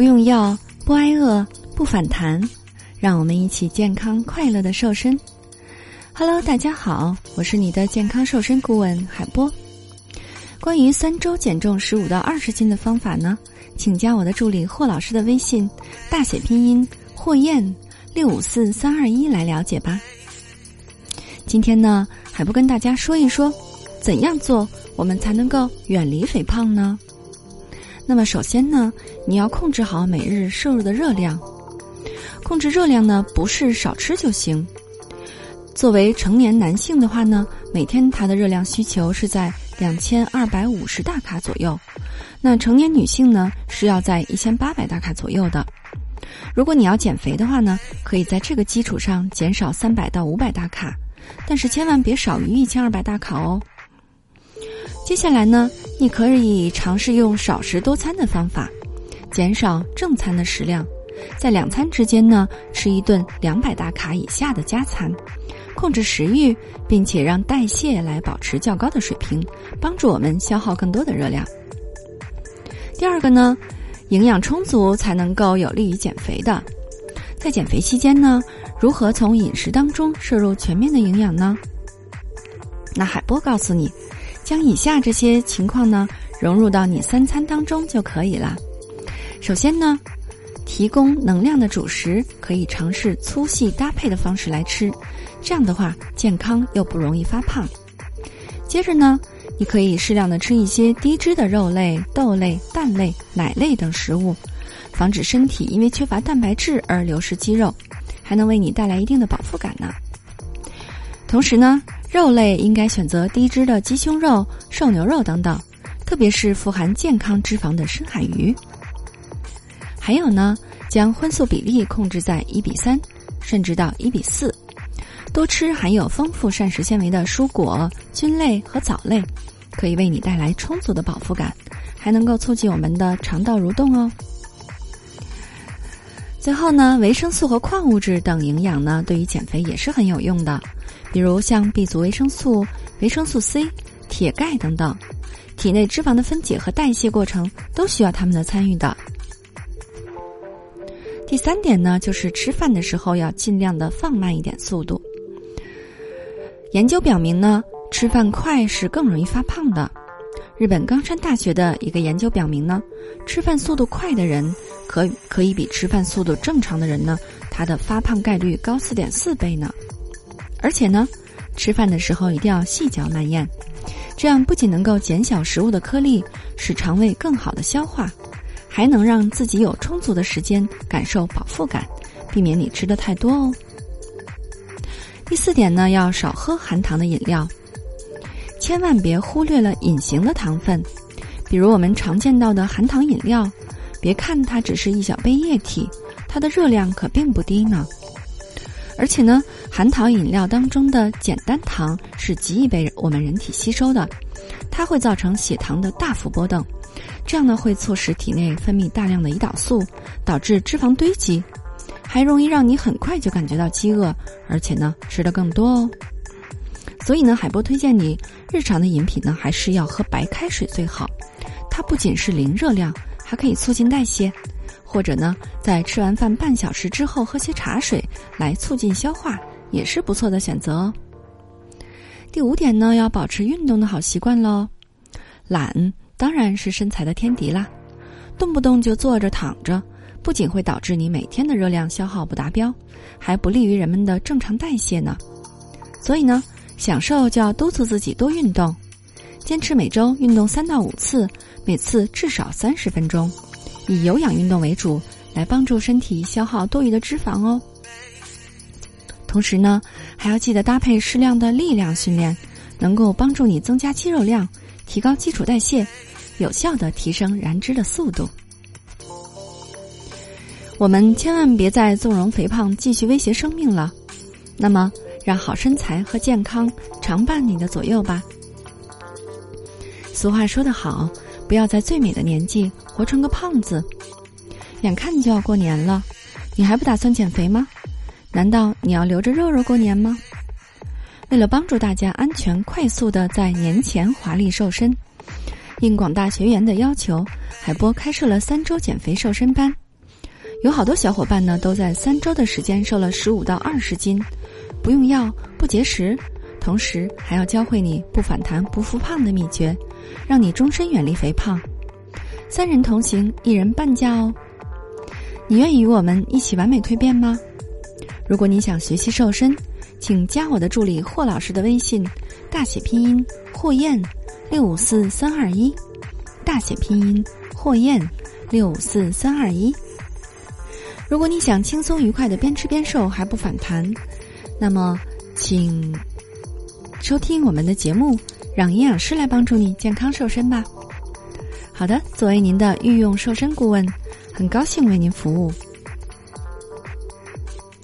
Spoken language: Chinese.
不用药，不挨饿，不反弹，让我们一起健康快乐的瘦身。Hello，大家好，我是你的健康瘦身顾问海波。关于三周减重十五到二十斤的方法呢，请加我的助理霍老师的微信，大写拼音霍燕六五四三二一来了解吧。今天呢，海波跟大家说一说，怎样做我们才能够远离肥胖呢？那么首先呢，你要控制好每日摄入的热量。控制热量呢，不是少吃就行。作为成年男性的话呢，每天他的热量需求是在两千二百五十大卡左右。那成年女性呢，是要在一千八百大卡左右的。如果你要减肥的话呢，可以在这个基础上减少三百到五百大卡，但是千万别少于一千二百大卡哦。接下来呢，你可以尝试用少食多餐的方法，减少正餐的食量，在两餐之间呢吃一顿两百大卡以下的加餐，控制食欲，并且让代谢来保持较高的水平，帮助我们消耗更多的热量。第二个呢，营养充足才能够有利于减肥的。在减肥期间呢，如何从饮食当中摄入全面的营养呢？那海波告诉你。将以下这些情况呢融入到你三餐当中就可以了。首先呢，提供能量的主食可以尝试粗细搭配的方式来吃，这样的话健康又不容易发胖。接着呢，你可以适量的吃一些低脂的肉类、豆类、蛋类、奶类等食物，防止身体因为缺乏蛋白质而流失肌肉，还能为你带来一定的饱腹感呢。同时呢。肉类应该选择低脂的鸡胸肉、瘦牛肉等等，特别是富含健康脂肪的深海鱼。还有呢，将荤素比例控制在一比三，甚至到一比四。多吃含有丰富膳食纤维的蔬果、菌类和藻类，可以为你带来充足的饱腹感，还能够促进我们的肠道蠕动哦。最后呢，维生素和矿物质等营养呢，对于减肥也是很有用的。比如像 B 族维生素、维生素 C、铁、钙等等，体内脂肪的分解和代谢过程都需要它们的参与的。第三点呢，就是吃饭的时候要尽量的放慢一点速度。研究表明呢，吃饭快是更容易发胖的。日本冈山大学的一个研究表明呢，吃饭速度快的人，可可以比吃饭速度正常的人呢，他的发胖概率高四点四倍呢。而且呢，吃饭的时候一定要细嚼慢咽，这样不仅能够减小食物的颗粒，使肠胃更好的消化，还能让自己有充足的时间感受饱腹感，避免你吃的太多哦。第四点呢，要少喝含糖的饮料，千万别忽略了隐形的糖分，比如我们常见到的含糖饮料，别看它只是一小杯液体，它的热量可并不低呢。而且呢，含糖饮料当中的简单糖是极易被我们人体吸收的，它会造成血糖的大幅波动，这样呢会促使体内分泌大量的胰岛素，导致脂肪堆积，还容易让你很快就感觉到饥饿，而且呢吃的更多哦。所以呢，海波推荐你日常的饮品呢还是要喝白开水最好，它不仅是零热量，还可以促进代谢。或者呢，在吃完饭半小时之后喝些茶水来促进消化，也是不错的选择哦。第五点呢，要保持运动的好习惯喽。懒当然是身材的天敌啦，动不动就坐着躺着，不仅会导致你每天的热量消耗不达标，还不利于人们的正常代谢呢。所以呢，享受就要督促自己多运动，坚持每周运动三到五次，每次至少三十分钟。以有氧运动为主，来帮助身体消耗多余的脂肪哦。同时呢，还要记得搭配适量的力量训练，能够帮助你增加肌肉量，提高基础代谢，有效的提升燃脂的速度。我们千万别再纵容肥胖继续威胁生命了。那么，让好身材和健康常伴你的左右吧。俗话说得好。不要在最美的年纪活成个胖子。眼看就要过年了，你还不打算减肥吗？难道你要留着肉肉过年吗？为了帮助大家安全快速的在年前华丽瘦身，应广大学员的要求，海波开设了三周减肥瘦身班。有好多小伙伴呢，都在三周的时间瘦了十五到二十斤，不用药，不节食，同时还要教会你不反弹、不复胖的秘诀，让你终身远离肥胖。三人同行，一人半价哦。你愿意与我们一起完美蜕变吗？如果你想学习瘦身，请加我的助理霍老师的微信，大写拼音霍燕六五四三二一，大写拼音霍燕六五四三二一。如果你想轻松愉快的边吃边瘦还不反弹，那么请收听我们的节目，让营养师来帮助你健康瘦身吧。好的，作为您的御用瘦身顾问。很高兴为您服务。